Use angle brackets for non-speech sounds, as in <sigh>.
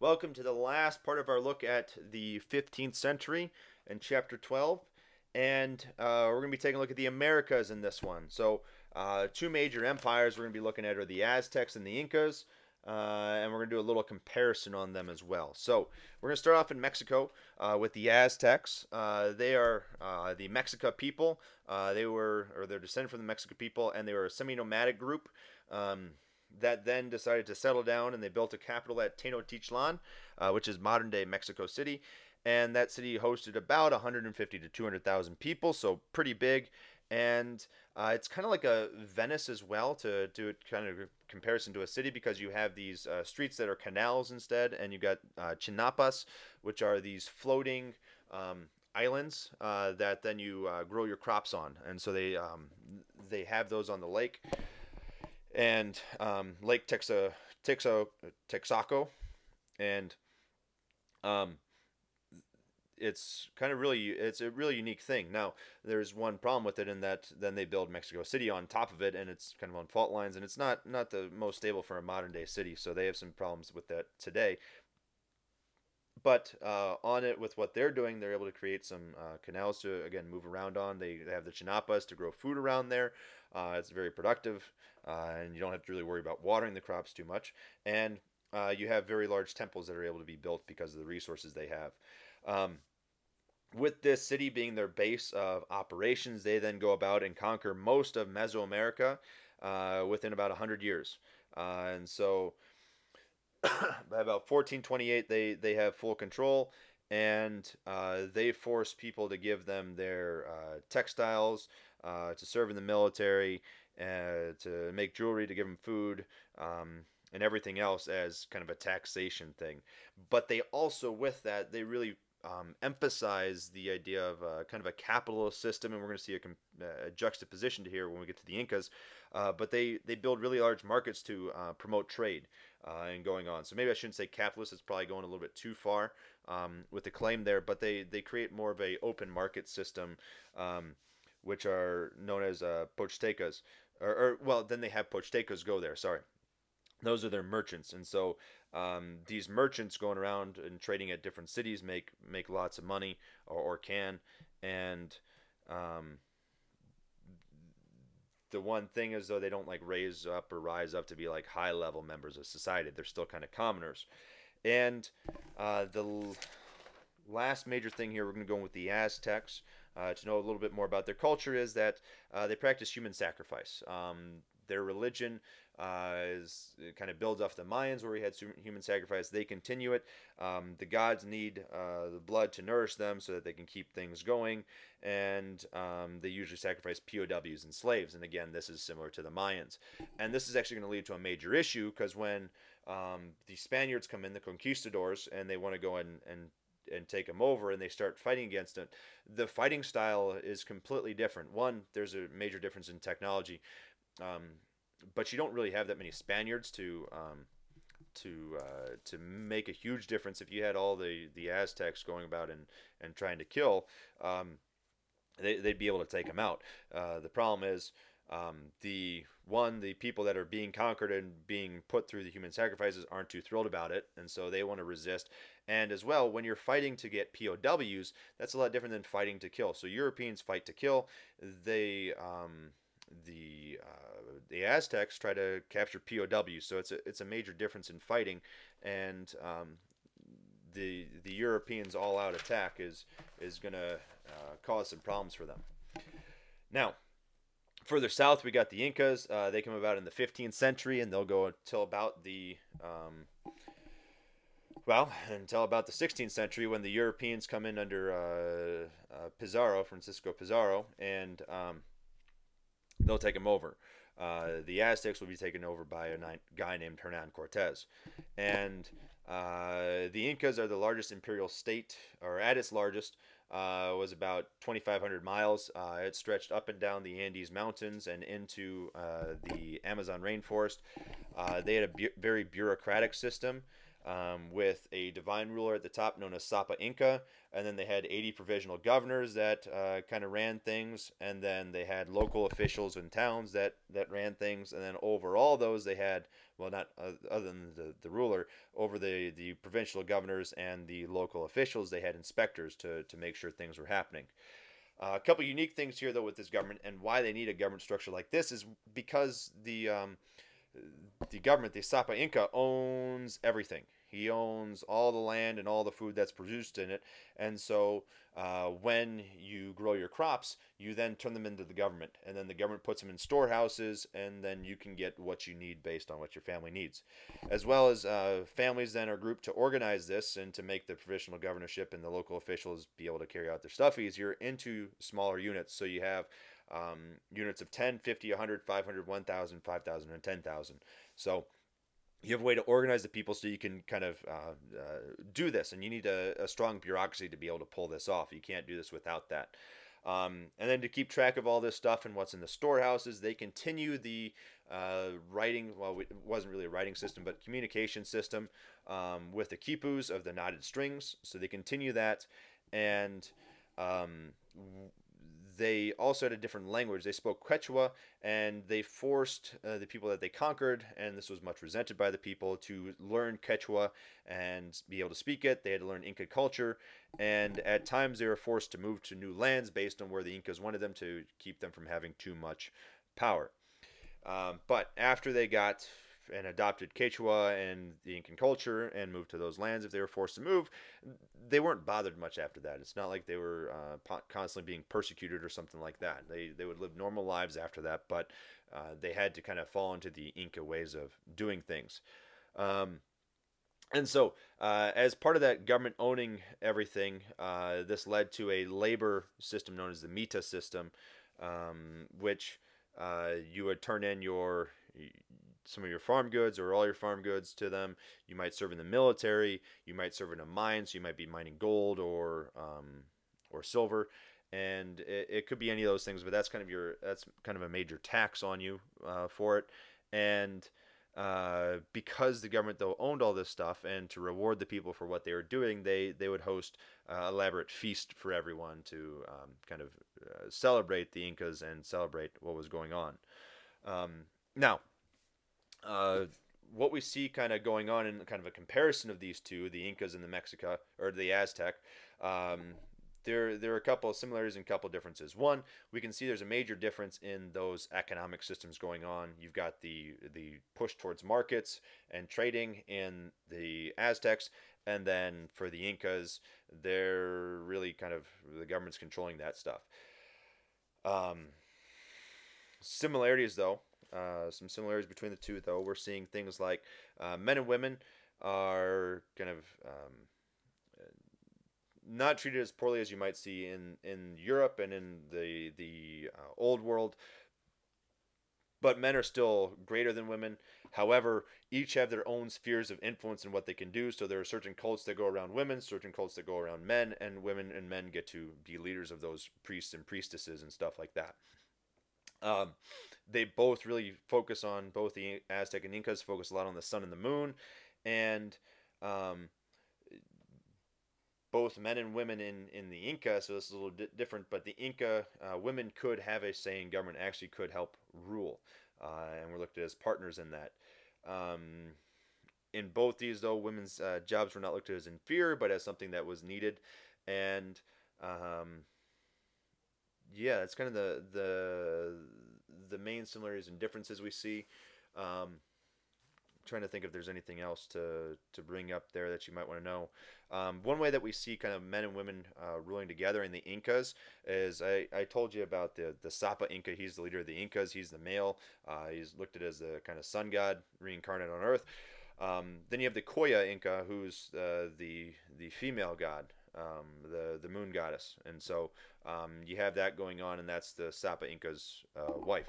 Welcome to the last part of our look at the 15th century in chapter 12. And uh, we're going to be taking a look at the Americas in this one. So, uh, two major empires we're going to be looking at are the Aztecs and the Incas. Uh, and we're going to do a little comparison on them as well. So, we're going to start off in Mexico uh, with the Aztecs. Uh, they are uh, the Mexica people. they were, or they're descended from the Mexica people, and they were a semi nomadic group. Um, that then decided to settle down and they built a capital at Tenochtitlan, uh, which is modern day Mexico City. And that city hosted about 150 to 200,000 people, so pretty big. And uh, it's kind of like a Venice as well to do it kind of comparison to a city because you have these uh, streets that are canals instead, and you got uh, chinampas, which are these floating um, islands uh, that then you uh, grow your crops on, and so they um, they have those on the lake and um, Lake Texa, Texa, Texaco, and um, it's kind of really it's a really unique thing. Now there's one problem with it in that then they build Mexico City on top of it, and it's kind of on fault lines, and it's not not the most stable for a modern day city. So they have some problems with that today. But uh, on it with what they're doing, they're able to create some uh, canals to again move around on. They, they have the chinampas to grow food around there. Uh, it's very productive, uh, and you don't have to really worry about watering the crops too much. And uh, you have very large temples that are able to be built because of the resources they have. Um, with this city being their base of operations, they then go about and conquer most of Mesoamerica uh, within about 100 years. Uh, and so <coughs> by about 1428, they, they have full control and uh, they force people to give them their uh, textiles, uh, to serve in the military, uh, to make jewelry, to give them food, um, and everything else as kind of a taxation thing. But they also, with that, they really um, emphasize the idea of uh, kind of a capitalist system, and we're going to see a, a, juxtaposition to here when we get to the Incas. Uh, but they, they build really large markets to uh, promote trade uh, and going on. So maybe I shouldn't say capitalist; it's probably going a little bit too far um, with the claim there. But they they create more of a open market system. Um, which are known as uh, Pochtecas, or, or, well, then they have Pochtecas go there. Sorry, those are their merchants, and so um, these merchants going around and trading at different cities make make lots of money, or, or can, and um, the one thing is though they don't like raise up or rise up to be like high level members of society. They're still kind of commoners, and uh, the last major thing here we're going to go with the Aztecs uh, to know a little bit more about their culture is that uh, they practice human sacrifice. Um, their religion uh, is kind of builds off the Mayans, where we had human sacrifice. They continue it. Um, the gods need uh, the blood to nourish them so that they can keep things going, and um, they usually sacrifice POWs and slaves. And again, this is similar to the Mayans. And this is actually going to lead to a major issue because when um, the Spaniards come in, the conquistadors, and they want to go and, and and take them over and they start fighting against it the fighting style is completely different. One there's a major difference in technology um, but you don't really have that many spaniards to um, to uh, to make a huge difference if you had all the the aztecs going about and and trying to kill um, they, they'd be able to take them out. Uh, the problem is um, the one the people that are being conquered and being put through the human sacrifices aren't too thrilled about it and so they want to resist and as well, when you're fighting to get POWs, that's a lot different than fighting to kill. So Europeans fight to kill. They um, the uh, the Aztecs try to capture POWs. So it's a it's a major difference in fighting, and um, the the Europeans all out attack is is gonna uh, cause some problems for them. Now, further south, we got the Incas. Uh, they come about in the 15th century, and they'll go until about the um, well, until about the 16th century when the Europeans come in under uh, uh, Pizarro, Francisco Pizarro, and um, they'll take them over. Uh, the Aztecs will be taken over by a guy named Hernan Cortez. And uh, the Incas are the largest imperial state, or at its largest, uh, was about 2,500 miles. Uh, it stretched up and down the Andes Mountains and into the Amazon rainforest. they had a bu- very bureaucratic system. Um, with a divine ruler at the top known as Sapa Inca, and then they had 80 provisional governors that uh, kind of ran things, and then they had local officials in towns that, that ran things, and then over all those they had, well, not uh, other than the, the ruler, over the, the provincial governors and the local officials, they had inspectors to, to make sure things were happening. Uh, a couple unique things here, though, with this government and why they need a government structure like this is because the um, the government, the Sapa Inca, owns everything. He owns all the land and all the food that's produced in it. And so uh, when you grow your crops, you then turn them into the government. And then the government puts them in storehouses, and then you can get what you need based on what your family needs. As well as uh, families then are grouped to organize this and to make the provisional governorship and the local officials be able to carry out their stuff easier into smaller units. So you have um, units of 10, 50, 100, 500, 1,000, 5,000, and 10,000. So you have a way to organize the people so you can kind of uh, uh, do this and you need a, a, strong bureaucracy to be able to pull this off. You can't do this without that. Um, and then to keep track of all this stuff and what's in the storehouses they continue the uh, writing well it wasn't really a writing system but communication system um, with the quipus of the knotted strings. So they continue that and um, they also had a different language. They spoke Quechua, and they forced uh, the people that they conquered, and this was much resented by the people, to learn Quechua and be able to speak it. They had to learn Inca culture, and at times they were forced to move to new lands based on where the Incas wanted them to keep them from having too much power. Um, but after they got and adopted Quechua and the Incan culture and moved to those lands if they were forced to move. They weren't bothered much after that. It's not like they were uh, constantly being persecuted or something like that. They, they would live normal lives after that, but uh, they had to kind of fall into the Inca ways of doing things. Um, and so, uh, as part of that government owning everything, uh, this led to a labor system known as the Mita system, um, which uh, you would turn in your some of your farm goods or all your farm goods to them. You might serve in the military. You might serve in a mine, so you might be mining gold or um, or silver, and it, it, could be any of those things. But that's kind of your that's kind of a major tax on you uh, for it, and uh, because the government though owned all this stuff, and to reward the people for what they were doing, they they would host uh, elaborate feast for everyone to um, kind of uh, celebrate the Incas and celebrate what was going on. Um, now, uh, what we see kind of going on in kind of a comparison of these two, the Incas and the Mexica or the Aztec, um, there there are a couple of similarities and a couple of differences. One, we can see there's a major difference in those economic systems going on. You've got the the push towards markets and trading in the Aztecs, and then for the Incas, they're really kind of the government's controlling that stuff. Um, similarities though uh, some similarities between the two, though. We're seeing things like uh, men and women are kind of um, not treated as poorly as you might see in, in Europe and in the the uh, old world. But men are still greater than women. However, each have their own spheres of influence in what they can do. So there are certain cults that go around women, certain cults that go around men, and women and men get to be leaders of those priests and priestesses and stuff like that. Um, they both really focus on both the Aztec and Incas focus a lot on the sun and the moon, and um, both men and women in, in the Inca. So this is a little di- different, but the Inca uh, women could have a say in government, actually could help rule, uh, and we're looked at as partners in that. Um, in both these, though, women's uh, jobs were not looked at as inferior, but as something that was needed, and um, yeah, that's kind of the the the main similarities and differences we see. Um, trying to think if there's anything else to to bring up there that you might want to know. Um, one way that we see kind of men and women uh, ruling together in the Incas is I, I told you about the the Sapa Inca. He's the leader of the Incas. He's the male. Uh, he's looked at as the kind of sun god reincarnate on Earth. Um, then you have the Koya Inca, who's uh, the the female god, um, the the moon goddess, and so um, you have that going on, and that's the Sapa Inca's uh, wife.